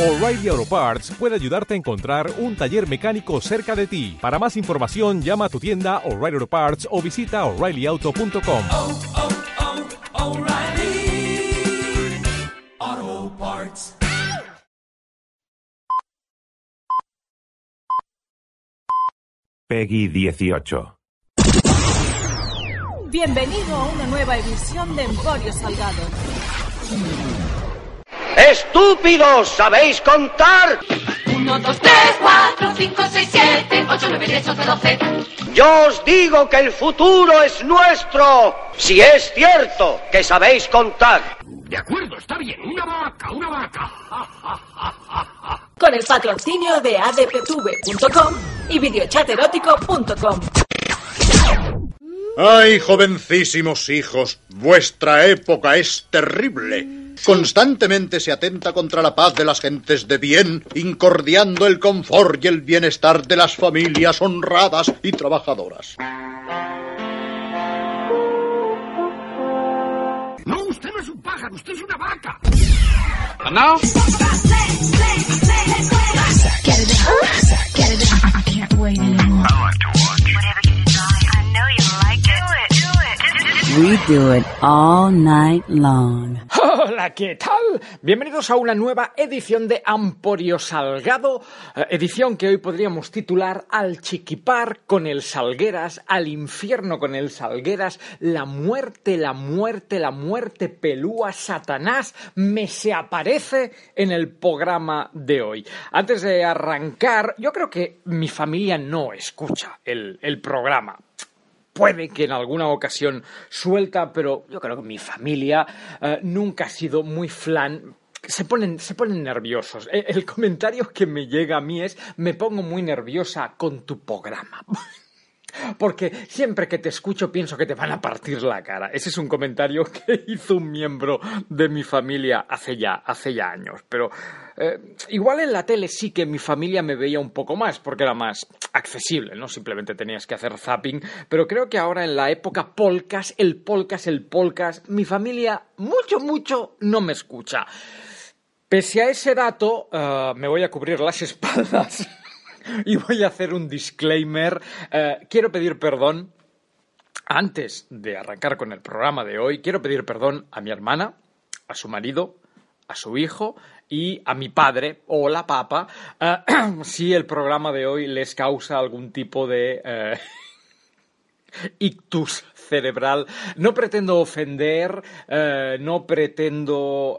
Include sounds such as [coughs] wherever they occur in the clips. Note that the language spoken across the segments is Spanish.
O'Reilly Auto Parts puede ayudarte a encontrar un taller mecánico cerca de ti. Para más información, llama a tu tienda O'Reilly Auto Parts o visita oreillyauto.com. oh, oh, Parts. Peggy 18. Bienvenido a una nueva edición de Emporio Salgado. ¡Estúpidos! ¿Sabéis contar? 1, 2, 3, 4, 5, 6, 7, 8, 9, 10, 11, 12. Yo os digo que el futuro es nuestro. Si es cierto que sabéis contar. De acuerdo, está bien. Una vaca, una vaca. [laughs] Con el patrocinio de adptv.com y videochaterótico.com. ¡Ay, jovencísimos hijos! Vuestra época es terrible. Constantemente se atenta contra la paz de las gentes de bien, incordiando el confort y el bienestar de las familias honradas y trabajadoras. No, usted no es un pájaro, usted es una vaca. We do it all night long. Hola, ¿qué tal? Bienvenidos a una nueva edición de Amporio Salgado, eh, edición que hoy podríamos titular Al chiquipar con el Salgueras, al infierno con el Salgueras, la muerte, la muerte, la muerte pelúa, Satanás, me se aparece en el programa de hoy. Antes de arrancar, yo creo que mi familia no escucha el, el programa puede que en alguna ocasión suelta, pero yo creo que mi familia eh, nunca ha sido muy flan. Se ponen, se ponen nerviosos. El, el comentario que me llega a mí es, me pongo muy nerviosa con tu programa. [laughs] Porque siempre que te escucho pienso que te van a partir la cara. Ese es un comentario [laughs] que hizo un miembro de mi familia hace ya, hace ya años. Pero eh, igual en la tele sí que mi familia me veía un poco más, porque era más accesible, ¿no? Simplemente tenías que hacer zapping. Pero creo que ahora en la época polcas, el polcas, el polcas, mi familia mucho, mucho no me escucha. Pese a ese dato, eh, me voy a cubrir las [laughs] espaldas [laughs] y voy a hacer un disclaimer. Eh, quiero pedir perdón. Antes de arrancar con el programa de hoy, quiero pedir perdón a mi hermana, a su marido, a su hijo y a mi padre o la papa eh, [clears throat] si el programa de hoy les causa algún tipo de eh, [laughs] ictus cerebral. No pretendo ofender, no pretendo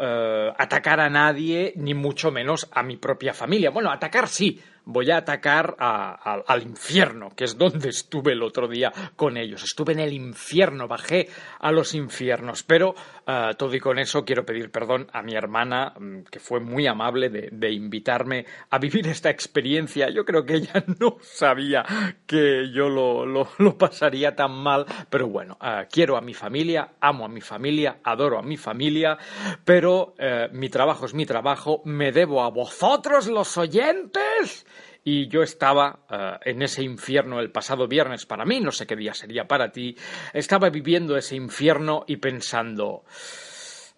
atacar a nadie, ni mucho menos a mi propia familia. Bueno, atacar sí, voy a atacar a- al infierno, que es donde estuve el otro día con ellos. Estuve en el infierno, bajé a los infiernos. Pero eh, todo y con eso quiero pedir perdón a mi hermana, mm, que fue muy amable de, invitarme a vivir esta experiencia. Yo creo que ella [laughs] no sabía que yo lo, lo- pasaría tan mal, pero bueno, eh, quiero a mi familia, amo a mi familia, adoro a mi familia, pero eh, mi trabajo es mi trabajo, me debo a vosotros los oyentes. Y yo estaba eh, en ese infierno el pasado viernes para mí, no sé qué día sería para ti, estaba viviendo ese infierno y pensando,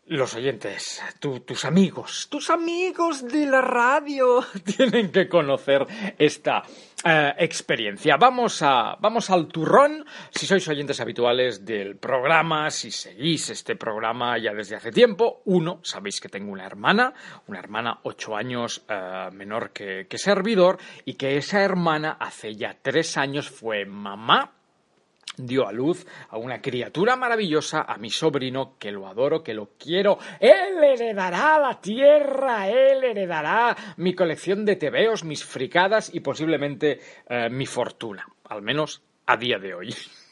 los oyentes, tu- tus amigos, tus amigos de la radio [laughs] tienen que conocer esta eh, experiencia. Vamos, a, vamos al turrón. Si sois oyentes habituales del programa, si seguís este programa ya desde hace tiempo, uno, sabéis que tengo una hermana, una hermana ocho años eh, menor que, que servidor, y que esa hermana hace ya tres años fue mamá dio a luz a una criatura maravillosa, a mi sobrino, que lo adoro, que lo quiero. Él heredará la tierra, él heredará mi colección de tebeos, mis fricadas y posiblemente eh, mi fortuna, al menos a día de hoy. [laughs]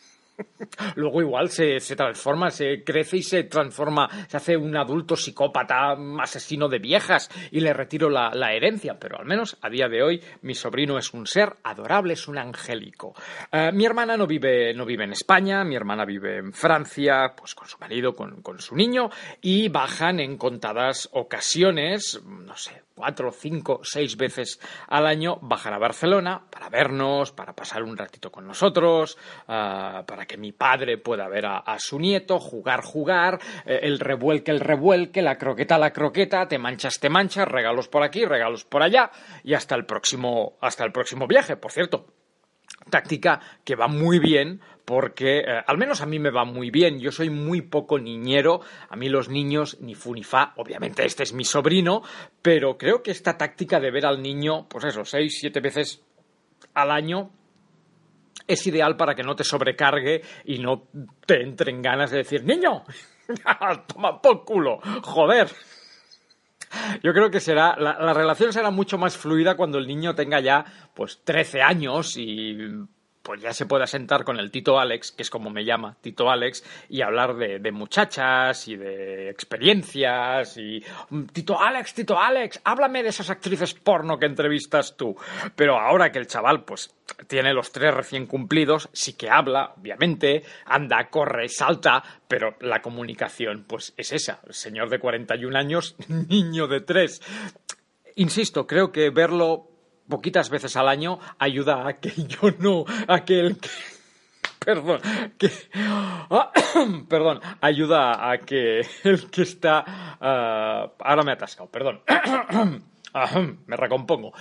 Luego igual se, se transforma, se crece y se transforma, se hace un adulto psicópata, asesino de viejas y le retiro la, la herencia, pero al menos a día de hoy mi sobrino es un ser adorable, es un angélico. Eh, mi hermana no vive, no vive en España, mi hermana vive en Francia, pues con su marido, con, con su niño, y bajan en contadas ocasiones, no sé, cuatro, cinco, seis veces al año bajan a Barcelona para vernos, para pasar un ratito con nosotros, ah, para que mi padre pueda ver a, su nieto, jugar, jugar, eh, el revuelque, el revuelque, la croqueta, la croqueta, te manchas, te manchas, regalos por aquí, regalos por allá, y hasta el próximo, hasta el próximo viaje, por cierto. Táctica que va muy bien porque eh, al menos a mí me va muy bien. Yo soy muy poco niñero. A mí los niños ni fu ni fa. Obviamente este es mi sobrino, pero creo que esta táctica de ver al niño, pues eso, seis, siete veces al año es ideal para que no te sobrecargue y no te entren ganas de decir, niño, [laughs] toma por culo, joder. [laughs] Yo creo que será, la, la, relación será mucho más fluida cuando el niño tenga ya, pues, 13 años y pues ya se pueda sentar con el Tito Alex, que es como me llama, Tito Alex, y hablar de, de muchachas y de experiencias y Tito Alex, Tito Alex, háblame de esas actrices porno que entrevistas tú. Pero ahora que el chaval, pues, tiene los tres recién cumplidos, sí que habla, obviamente, anda, corre, salta, pero la comunicación, pues, es esa. El señor de 41 años, [laughs] niño de tres. Insisto, creo que verlo poquitas veces al año ayuda a que [laughs] yo no, a que el que, [laughs] perdón, que, [coughs] ah, [coughs] perdón, ayuda a que el que está, uh, ahora me he atascado, perdón, [coughs] me recompongo.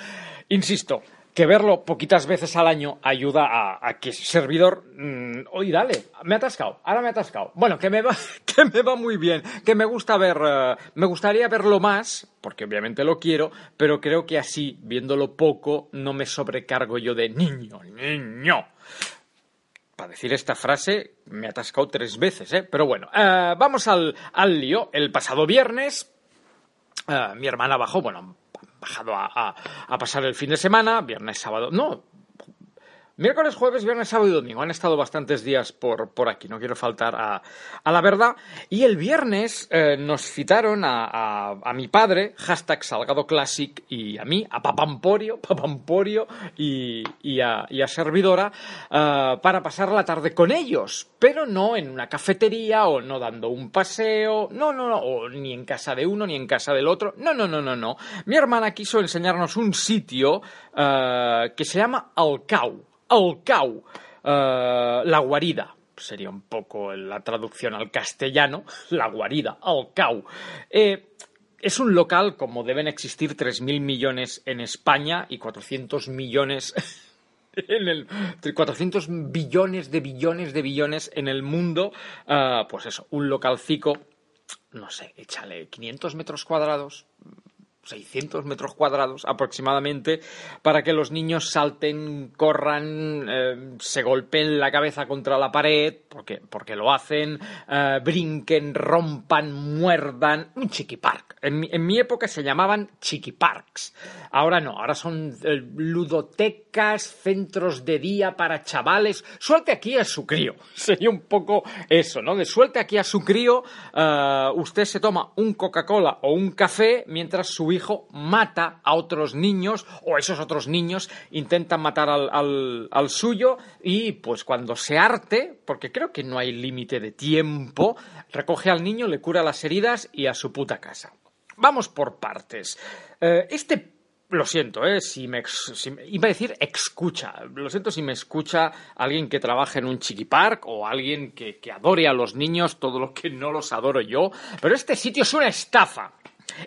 Insisto, que verlo poquitas veces al año ayuda a, a que servidor. Mmm, oye, dale, me ha atascado, ahora me ha atascado. Bueno, que me va, [laughs] que me va muy bien, que me gusta ver, uh, me gustaría verlo más, porque obviamente lo quiero, pero creo que así, viéndolo poco, no me sobrecargo yo de niño, niño. Para decir esta frase me ha atascado tres veces, ¿eh? Pero bueno, uh, vamos al, al lío. El pasado viernes, uh, mi hermana bajó, bueno, bajado a, a, a, pasar el fin de semana, viernes, sábado, no, miércoles, jueves, viernes, sábado y domingo. Han estado bastantes días por, por aquí, no quiero faltar a, a, la verdad. Y el viernes eh, nos citaron a, a, mi padre, hashtag Salgado Classic, y a mí, a Papamporio, [laughs] Papamporio y, y, a, Servidora, uh, para pasar la tarde con ellos. Pero no en una cafetería o no dando un paseo, no, no, no, o ni en casa de uno ni en casa del otro. No, no, no, no, no. Mi hermana quiso enseñarnos un sitio uh, que se llama Alcau. El cau, eh, la guarida, sería un poco la traducción al castellano, la guarida, el cau. Eh, es un local como deben existir 3.000 millones en España y 400 millones [laughs] en el 400 billones de billones de billones en el mundo. Uh, pues eso, un localcico, no sé, échale 500 metros cuadrados, 600 metros cuadrados aproximadamente para que los niños salten, corran, eh, se golpeen la cabeza contra la pared, porque, porque lo hacen, eh, brinquen, rompan, muerdan. Un chiqui park. En en mi época se llamaban chiqui parks. Ahora no, ahora son eh, ludotecas, centros de día para chavales. Suelte aquí a su crío. [laughs] Sería un poco eso, ¿no? De suelte aquí a su crío, usted se toma un Coca-Cola o un café mientras su hijo mata a otros niños o esos otros niños intentan matar al, al, suyo y pues cuando se arte, porque creo que no hay límite de tiempo, recoge al niño, le cura las heridas y a su puta casa. Vamos por partes. Eh, este lo siento, ¿eh? si me, iba a decir escucha. Lo siento si me escucha alguien que trabaja en un chiqui park o alguien que, que adore a los niños, todo lo que no los adoro yo. Pero este sitio es una estafa.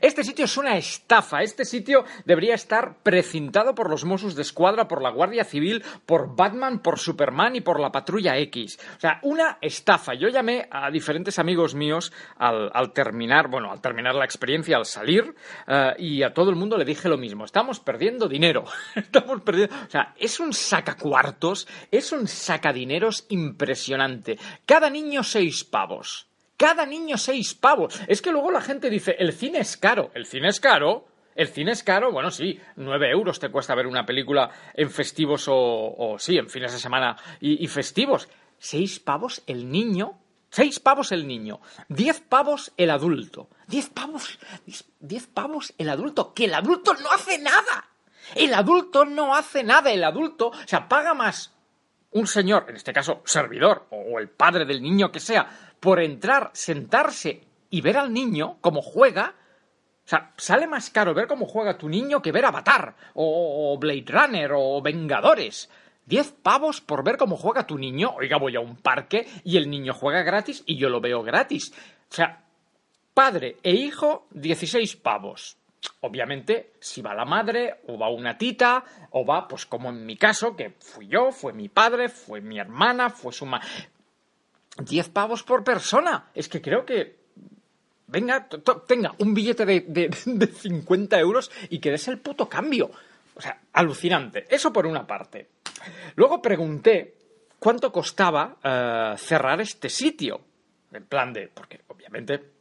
Este sitio es una estafa. Este sitio debería estar precintado por los Mossos de Escuadra, por la Guardia Civil, por Batman, por Superman y por la Patrulla X. O sea, una estafa. Yo llamé a diferentes amigos míos al, terminar, bueno, al terminar la experiencia, al salir, uh, y a todo el mundo le dije lo mismo. Estamos perdiendo dinero. [laughs] Estamos perdiendo. O sea, es un sacacuartos, es un sacadineros impresionante. Cada niño seis pavos. Cada niño seis pavos. Es que luego la gente dice, el cine es caro. El cine es caro. El cine es caro, bueno, sí, nueve euros te cuesta ver una película en festivos o, sí, en fines de semana y, y, festivos. Seis pavos el niño, seis pavos el niño, diez pavos el adulto, diez pavos, diez, diez pavos el adulto, que el adulto no hace nada. El adulto no hace nada, el adulto, o sea, paga más un señor, en este caso servidor, o el padre del niño que sea, por entrar, sentarse y ver al niño cómo juega, o sea, sale más caro ver cómo juega tu niño que ver Avatar, o, Blade Runner, o Vengadores. 10 pavos por ver cómo juega tu niño. Oiga, voy a un parque y el niño juega gratis y yo lo veo gratis. O sea, padre e hijo, 16 pavos. Obviamente, si va la madre, o va una tita, o va, pues como en mi caso, que fui yo, fue mi padre, fue mi hermana, fue su ma... 10 pavos por persona. Es que creo que venga, tenga un billete de, de, [laughs] 50 euros y que des el puto cambio. O sea, alucinante. Eso por una parte. Luego pregunté cuánto costaba eh, cerrar este sitio. En plan de, porque obviamente,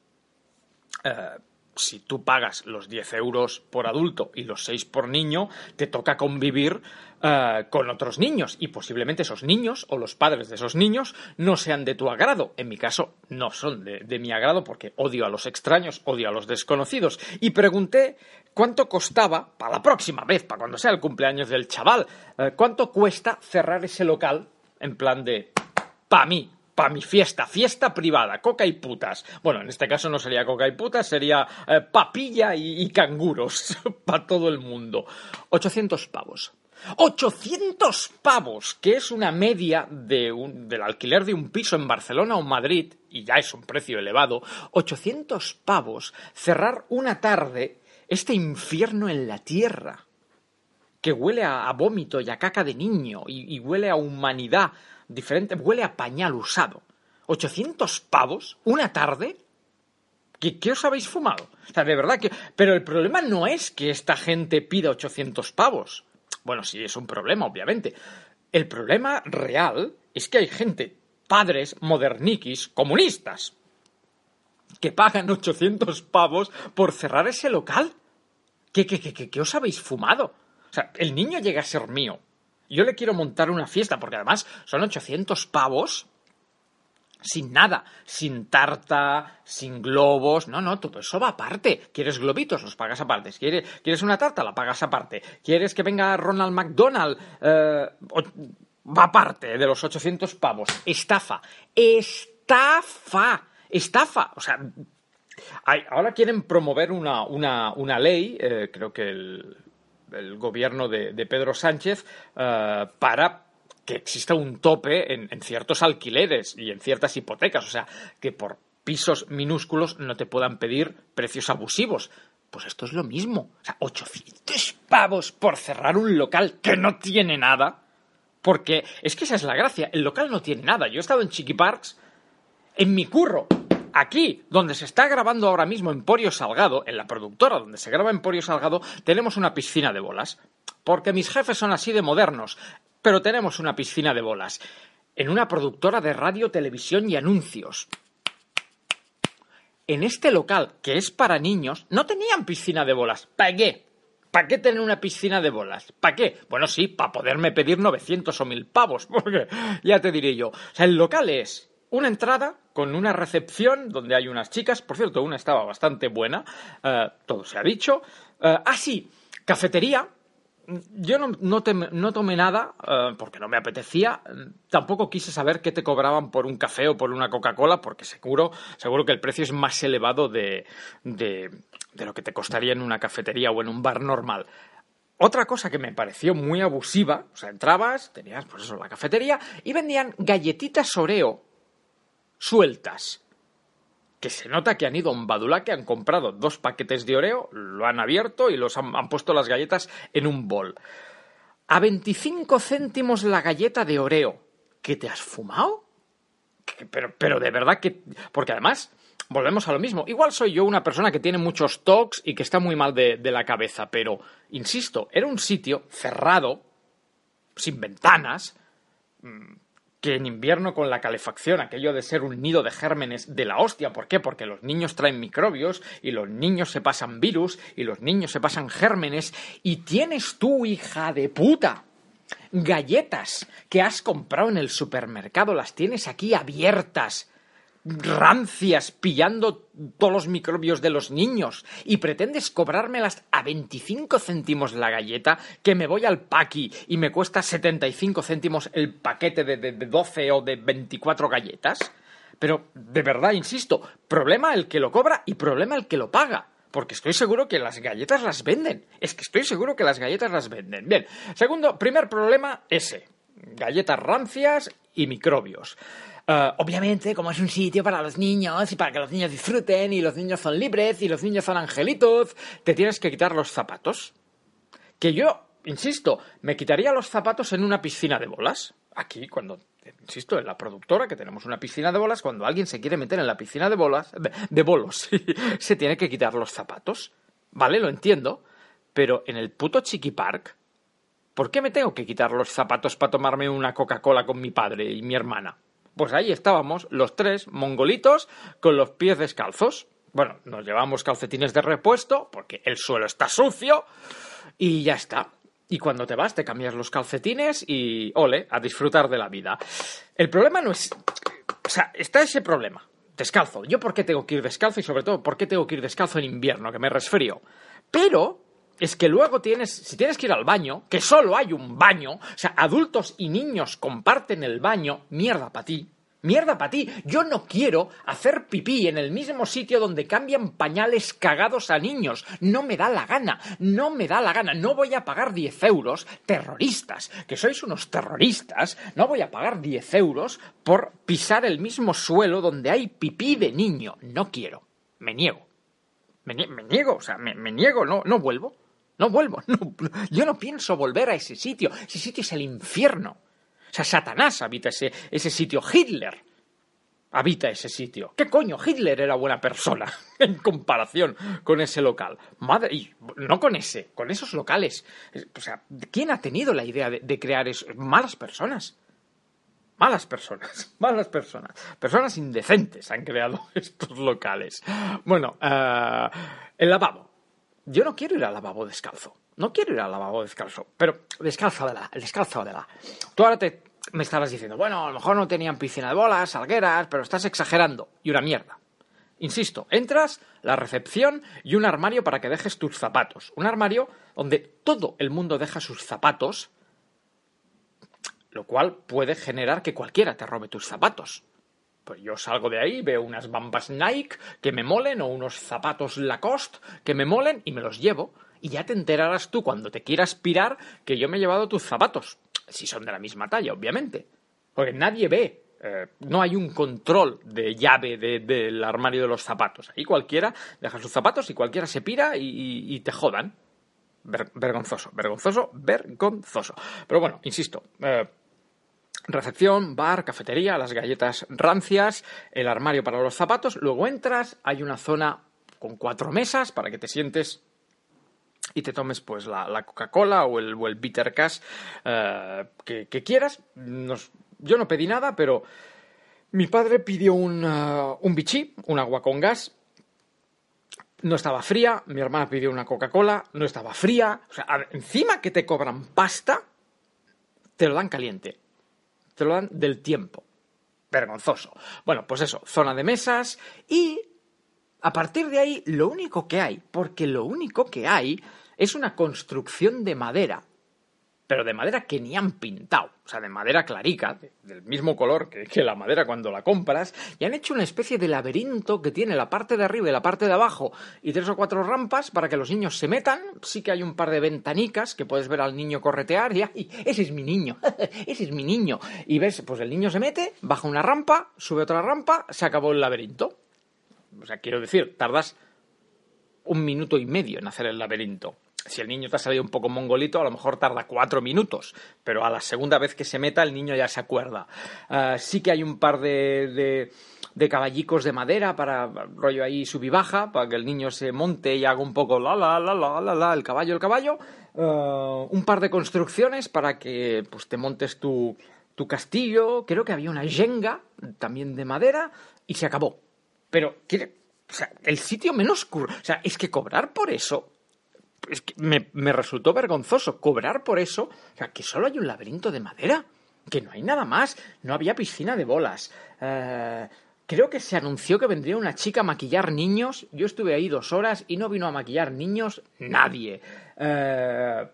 eh, si tú pagas los 10 euros por adulto y los 6 por niño, te toca convivir eh, con otros niños y posiblemente esos niños o los padres de esos niños no sean de tu agrado. En mi caso, no son de, mi agrado porque odio a los extraños, odio a los desconocidos. Y pregunté cuánto costaba, para la próxima vez, para cuando sea el cumpleaños del chaval, eh, cuánto cuesta cerrar ese local en plan de, pa' mí, pa' mi fiesta, fiesta privada, coca y putas. Bueno, en este caso no sería coca y putas, sería eh, papilla y, y canguros [laughs] para todo el mundo. 800 pavos. 800 pavos, que es una media de un, del alquiler de un piso en Barcelona o Madrid, y ya es un precio elevado, 800 pavos, cerrar una tarde este infierno en la tierra, que huele a, vómito y a caca de niño, y, huele a humanidad diferente, huele a pañal usado. 800 pavos, una tarde, ¿Qué, ¿Qué, os habéis fumado? O sea, de verdad que... Pero el problema no es que esta gente pida 800 pavos. Bueno, sí, es un problema, obviamente. El problema real es que hay gente, padres moderniquis, comunistas, que pagan 800 pavos por cerrar ese local. ¿Qué, qué, qué, qué, os habéis fumado? O sea, el niño llega a ser mío. Yo le quiero montar una fiesta, porque además son 800 pavos sin nada, sin tarta, sin globos, no, no, todo eso va aparte. ¿Quieres globitos? Los pagas aparte. ¿Quieres, ¿quieres una tarta? La pagas aparte. ¿Quieres que venga Ronald McDonald? Eh, va aparte de los 800 pavos. Estafa. Estafa. Estafa. O sea, ahora quieren promover una, una, una ley, eh, creo que el, gobierno de, de Pedro Sánchez, eh, para que exista un tope en, ciertos alquileres y en ciertas hipotecas. O sea, que por pisos minúsculos no te puedan pedir precios abusivos. Pues esto es lo mismo. O sea, 800 pavos por cerrar un local que no tiene nada. Porque es que esa es la gracia. El local no tiene nada. Yo he estado en Chiqui Parks, en mi curro, aquí, donde se está grabando ahora mismo Emporio Salgado, en la productora donde se graba Emporio Salgado, tenemos una piscina de bolas. Porque mis jefes son así de modernos pero tenemos una piscina de bolas. En una productora de radio, televisión y anuncios. En este local, que es para niños, no tenían piscina de bolas. ¿Para qué? ¿Para qué tener una piscina de bolas? ¿Para qué? Bueno, sí, para poderme pedir 900 o 1000 pavos, [laughs] porque ya te diré yo. O sea, el local es una entrada con una recepción donde hay unas chicas. Por cierto, una estaba bastante buena, eh, todo se ha dicho. Eh, ah, sí, cafetería, yo no, no, tomé nada eh, porque no me apetecía. Tampoco quise saber qué te cobraban por un café o por una Coca-Cola, porque seguro, seguro que el precio es más elevado de, de, de lo que te costaría en una cafetería o en un bar normal. Otra cosa que me pareció muy abusiva, o sea, entrabas, tenías pues eso, la cafetería, y vendían galletitas Oreo sueltas que se nota que han ido a un Badula, que han comprado dos paquetes de Oreo, lo han abierto y los han, puesto las galletas en un bol. A 25 céntimos la galleta de Oreo. ¿Qué te has fumado? Pero, pero de verdad que... Porque además, volvemos a lo mismo. Igual soy yo una persona que tiene muchos tocs y que está muy mal de, de la cabeza, pero, insisto, era un sitio cerrado, sin ventanas, mm, que en invierno con la calefacción, aquello de ser un nido de gérmenes de la hostia. ¿Por qué? Porque los niños traen microbios y los niños se pasan virus y los niños se pasan gérmenes y tienes tú, hija de puta, galletas que has comprado en el supermercado, las tienes aquí abiertas rancias pillando todos los microbios de los niños y pretendes cobrármelas a 25 céntimos la galleta, que me voy al paqui y me cuesta 75 céntimos el paquete de, de, 12 o de 24 galletas. Pero, de verdad, insisto, problema el que lo cobra y problema el que lo paga. Porque estoy seguro que las galletas las venden. Es que estoy seguro que las galletas las venden. Bien, segundo, primer problema, ese galletas rancias y microbios. Eh, obviamente, como es un sitio para los niños y para que los niños disfruten y los niños son libres y los niños son angelitos, te tienes que quitar los zapatos. Que yo, insisto, me quitaría los zapatos en una piscina de bolas. Aquí, cuando, insisto, en la productora, que tenemos una piscina de bolas, cuando alguien se quiere meter en la piscina de bolas, de, de bolos, [laughs] se tiene que quitar los zapatos. Vale, lo entiendo. Pero en el puto Chiqui Park, ¿por qué me tengo que quitar los zapatos para tomarme una Coca-Cola con mi padre y mi hermana? Pues ahí estábamos, los tres mongolitos, con los pies descalzos. Bueno, nos llevamos calcetines de repuesto, porque el suelo está sucio, y ya está. Y cuando te vas, te cambias los calcetines y ole, a disfrutar de la vida. El problema no es. O sea, está ese problema. Descalzo. ¿Yo por qué tengo que ir descalzo? Y sobre todo, ¿por qué tengo que ir descalzo en invierno? Que me resfrío. Pero es que luego tienes, si tienes que ir al baño, que solo hay un baño, o sea, adultos y niños comparten el baño, mierda para ti. Mierda para ti, yo no quiero hacer pipí en el mismo sitio donde cambian pañales cagados a niños. No me da la gana, no me da la gana. No voy a pagar 10 euros, terroristas, que sois unos terroristas, no voy a pagar 10 euros por pisar el mismo suelo donde hay pipí de niño. No quiero, me niego. Me, nie- me niego, o sea, me, me niego, no, no vuelvo. No vuelvo, [laughs] yo no pienso volver a ese sitio. Ese sitio es el infierno. O sea, Satanás habita ese, ese sitio. Hitler habita ese sitio. ¿Qué coño? Hitler era buena persona [laughs] en comparación con ese local. Madre, y no con ese, con esos locales. O sea, ¿quién ha tenido la idea de, crear eso? Malas personas. Malas personas, [laughs] malas personas. Personas indecentes han creado estos locales. Bueno, eh, el lavabo. Yo no quiero ir al lavabo descalzo. No quiero ir al lavabo descalzo. Pero descalzo de la, descalzo de la. Tú ahora te, me estabas diciendo, bueno, a lo mejor no tenían piscina de bolas, salgueras, pero estás exagerando. Y una mierda. Insisto, entras, la recepción y un armario para que dejes tus zapatos. Un armario donde todo el mundo deja sus zapatos, lo cual puede generar que cualquiera te robe tus zapatos. Pues yo salgo de ahí, veo unas bambas Nike que me molen o unos zapatos Lacoste que me molen y me los llevo. Y ya te enterarás tú cuando te quieras pirar que yo me he llevado tus zapatos. Si son de la misma talla, obviamente. Porque nadie ve. eh, no hay un control de llave de- del armario de los zapatos. Ahí cualquiera deja sus zapatos y cualquiera se pira y, te jodan. Ver- vergonzoso, vergonzoso, vergonzoso. Pero bueno, insisto, eh, recepción, bar, cafetería, las galletas rancias, el armario para los zapatos, luego entras, hay una zona con cuatro mesas para que te sientes y te tomes pues la, la Coca-Cola o el, o el Bitter Cash eh, que, quieras. Yo no pedí nada, pero mi padre pidió un, eh, un bichí, un agua con gas, no estaba fría, mi hermana pidió una Coca-Cola, no estaba fría. O sea, encima que te cobran pasta, te lo dan caliente. Te lo dan del tiempo. Vergonzoso. Bueno, pues eso, zona de mesas y a partir de ahí lo único que hay, porque lo único que hay es una construcción de madera, pero de madera que ni han pintado, o sea, de madera clarica, de- del mismo color que, que la madera cuando la compras, y han hecho una especie de laberinto que tiene la parte de arriba y la parte de abajo y tres o cuatro rampas para que los niños se metan. Sí que hay un par de ventanicas que puedes ver al niño corretear y ¡ay, ese es mi niño! [laughs] ¡Ese es mi niño! Y ves, pues el niño se mete, baja una rampa, sube otra rampa, se acabó el laberinto. O sea, quiero decir, tardas un minuto y medio en hacer el laberinto. Si el niño te ha salido un poco mongolito, a lo mejor tarda cuatro minutos, pero a la segunda vez que se meta el niño ya se acuerda. Ah, sí que hay un par de, de, de caballicos de madera para rollo ahí sub baja, para que el niño se monte y haga un poco la la la la la la, el caballo, el caballo. Ah, un par de construcciones para que pues te montes tu, tu castillo. Creo que había una yenga también de madera y se acabó. Pero, quiere, o sea, el sitio menos... cur- O sea, es que cobrar por eso... Es que me, me resultó vergonzoso cobrar por eso. O sea, que solo hay un laberinto de madera. Que no hay nada más. No había piscina de bolas. Eh, creo que se anunció que vendría una chica a maquillar niños. Yo estuve ahí dos horas y no vino a maquillar niños nadie. Eh,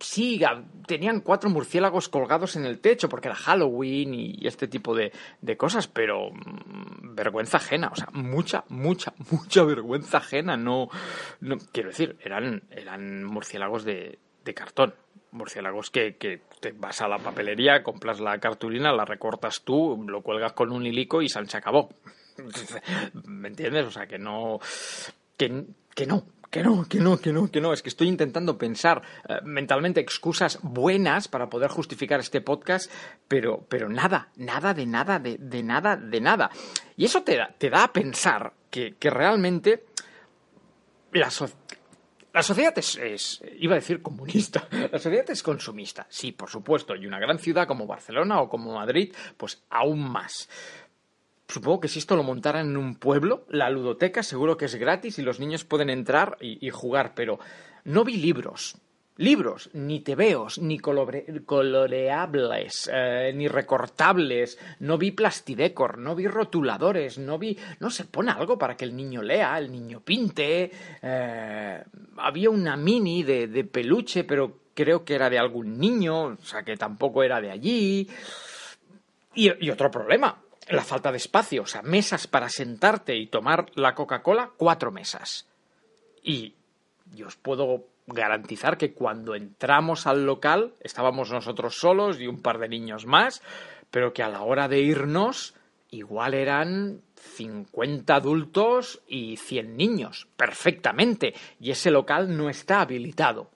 sí, tenían cuatro murciélagos colgados en el techo porque era Halloween y este tipo de, de cosas, pero mm, vergüenza ajena, o sea, mucha, mucha, [laughs] mucha vergüenza ajena. No, no quiero decir, eran, eran murciélagos de, de cartón. Murciélagos que, que te vas a la papelería, compras la cartulina, la recortas tú, lo cuelgas con un hilico y se acabó. [laughs] ¿Me entiendes? O sea, que no. Que, que no, que no, que no, que no, que no. Es que estoy intentando pensar eh, mentalmente excusas buenas para poder justificar este podcast, pero, pero nada, nada de nada, de, de nada, de nada. Y eso te da, te da a pensar que, que realmente la, la sociedad es, es- iba a decir comunista, [laughs] la sociedad es consumista, sí, por supuesto, y una gran ciudad como Barcelona o como Madrid, pues aún más. Supongo que si esto lo montaran en un pueblo, la ludoteca seguro que es gratis y los niños pueden entrar y, jugar, pero no vi libros. Libros, ni tebeos, ni coloreables, eh, ni recortables, no vi plastidecor, no vi rotuladores, no vi... No se pone algo para que el niño lea, el niño pinte. eh, había una mini de, peluche, pero creo que era de algún niño, o sea que tampoco era de allí. Y otro problema, la falta de espacio. O sea, mesas para sentarte y tomar la Coca-Cola, cuatro mesas. Y yo os puedo garantizar que cuando entramos al local estábamos nosotros solos y un par de niños más, pero que a la hora de irnos igual eran 50 adultos y 100 niños, perfectamente. Y ese local no está habilitado.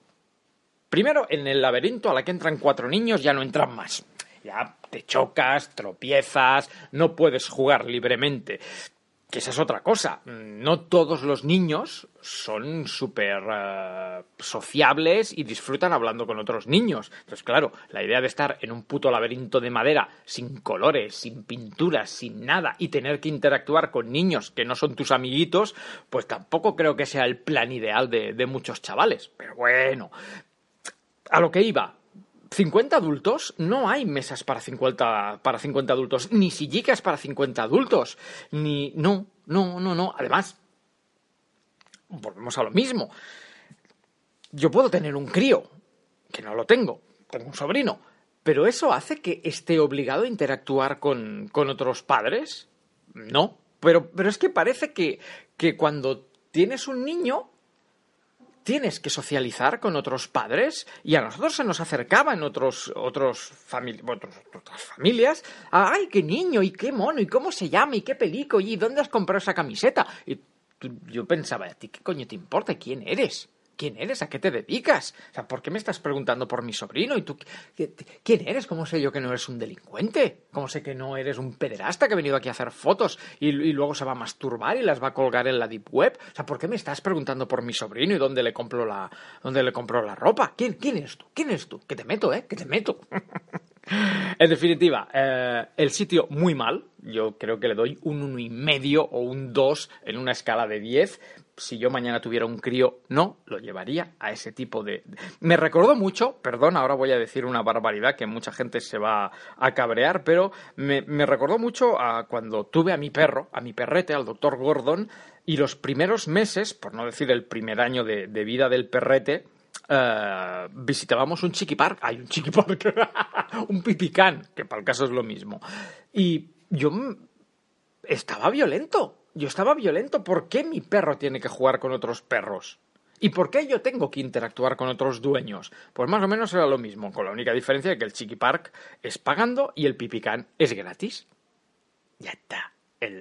Primero, en el laberinto a la que entran cuatro niños ya no entran más. Ya te chocas, tropiezas, no puedes jugar libremente. Que esa es otra cosa. No todos los niños son súper eh, sociables y disfrutan hablando con otros niños. Entonces, claro, la idea de estar en un puto laberinto de madera, sin colores, sin pinturas, sin nada, y tener que interactuar con niños que no son tus amiguitos, pues tampoco creo que sea el plan ideal de, de muchos chavales. Pero bueno, a lo que iba. 50 adultos, no hay mesas para 50, para 50 adultos, ni sillicas para 50 adultos, ni... No, no, no, no. Además, volvemos a lo mismo. Yo puedo tener un crío, que no lo tengo, tengo un sobrino, pero ¿eso hace que esté obligado a interactuar con, con otros padres? No, pero, pero es que parece que, que cuando tienes un niño, tienes que socializar con otros padres y a nosotros se nos acercaban otros otros, otros- otras familias. Ay qué niño y qué mono y cómo se llama y qué pelico y dónde has comprado esa camiseta y tú- yo pensaba a ti qué coño te importa quién eres quién eres a qué te dedicas o sea por qué me estás preguntando por mi sobrino y tú quién eres cómo sé yo que no eres un delincuente cómo sé que no eres un pederasta que ha venido aquí a hacer fotos y, y luego se va a masturbar y las va a colgar en la deep web o sea por qué me estás preguntando por mi sobrino y dónde le compro la dónde le compro la ropa quién quién eres tú quién eres tú que te meto eh que te meto. [laughs] En definitiva, eh, el sitio muy mal. Yo creo que le doy un uno y medio o un 2 en una escala de 10. Si yo mañana tuviera un crío, no, lo llevaría a ese tipo de... Me recordó mucho, perdón, ahora voy a decir una barbaridad que mucha gente se va a cabrear, pero me, recordó mucho a cuando tuve a mi perro, a mi perrete, al doctor Gordon, y los primeros meses, por no decir el primer año de, vida del perrete, eh, visitábamos un chiqui park, hay un chiqui park, [laughs] un pipicán, que para el caso es lo mismo. Y yo estaba violento, yo estaba violento. ¿Por qué mi perro tiene que jugar con otros perros? ¿Y por qué yo tengo que interactuar con otros dueños? Pues más o menos era lo mismo, con la única diferencia de que el chiqui park es pagando y el pipicán es gratis. Ya está. Es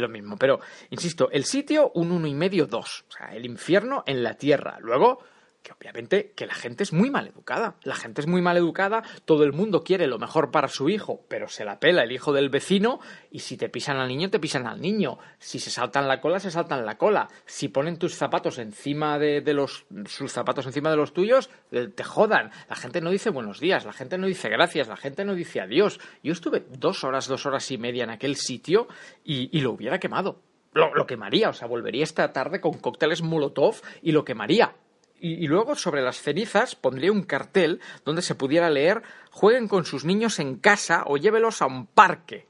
lo- mismo. Pero, insisto, el sitio, un uno y medio, dos. O sea, el infierno en la tierra. Luego, que obviamente que la gente es muy mal educada. La gente es muy mal educada, todo el mundo quiere lo mejor para su hijo, pero se la pela el hijo del vecino y si te pisan al niño, te pisan al niño. Si se saltan la cola, se saltan la cola. Si ponen tus zapatos encima de, los sus zapatos encima de los tuyos, eh, te jodan. La gente no dice buenos días, la gente no dice gracias, la gente no dice adiós. Yo estuve dos horas, dos horas y media en aquel sitio y, y lo hubiera quemado. Lo, lo quemaría, o sea, volvería esta tarde con cócteles Molotov y lo quemaría. Y, luego sobre las cenizas pondría un cartel donde se pudiera leer jueguen con sus niños en casa o llévelos a un parque.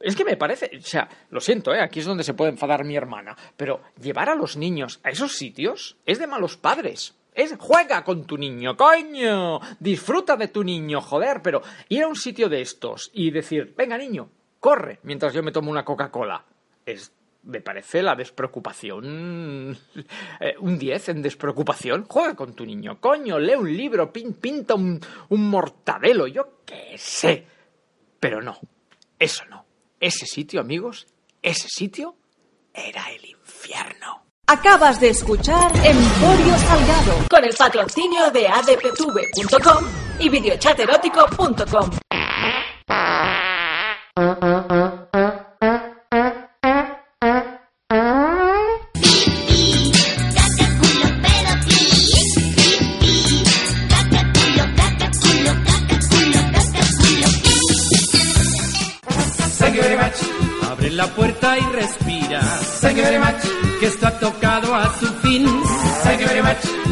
Es que me parece, o sea, lo siento, ¿eh? aquí es donde se puede enfadar mi hermana, pero llevar a los niños a esos sitios es de malos padres. Es juega con tu niño, coño, disfruta de tu niño, joder, pero ir a un sitio de estos y decir, venga niño, corre, mientras yo me tomo una Coca-Cola, es me parece la despreocupación. eh, un 10 en despreocupación. Juega con tu niño, coño, lee un libro, pin- pinta un, mortadelo, yo qué sé. Pero no, eso no. Ese sitio, amigos, ese sitio era el infierno. Acabas de escuchar Emporio Salgado Con el patrocinio de adptv.com y videochaterótico.com.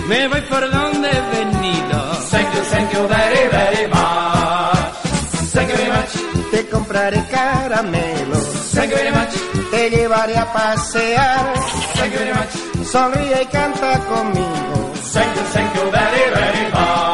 Me voy por donde he venido. Thank you, thank you very, very much. Thank you very much. Te compraré caramelos, Thank you very much. te llevaré a pasear. Thank you very much. Sonríe y canta conmigo. Thank you, thank you very, very much.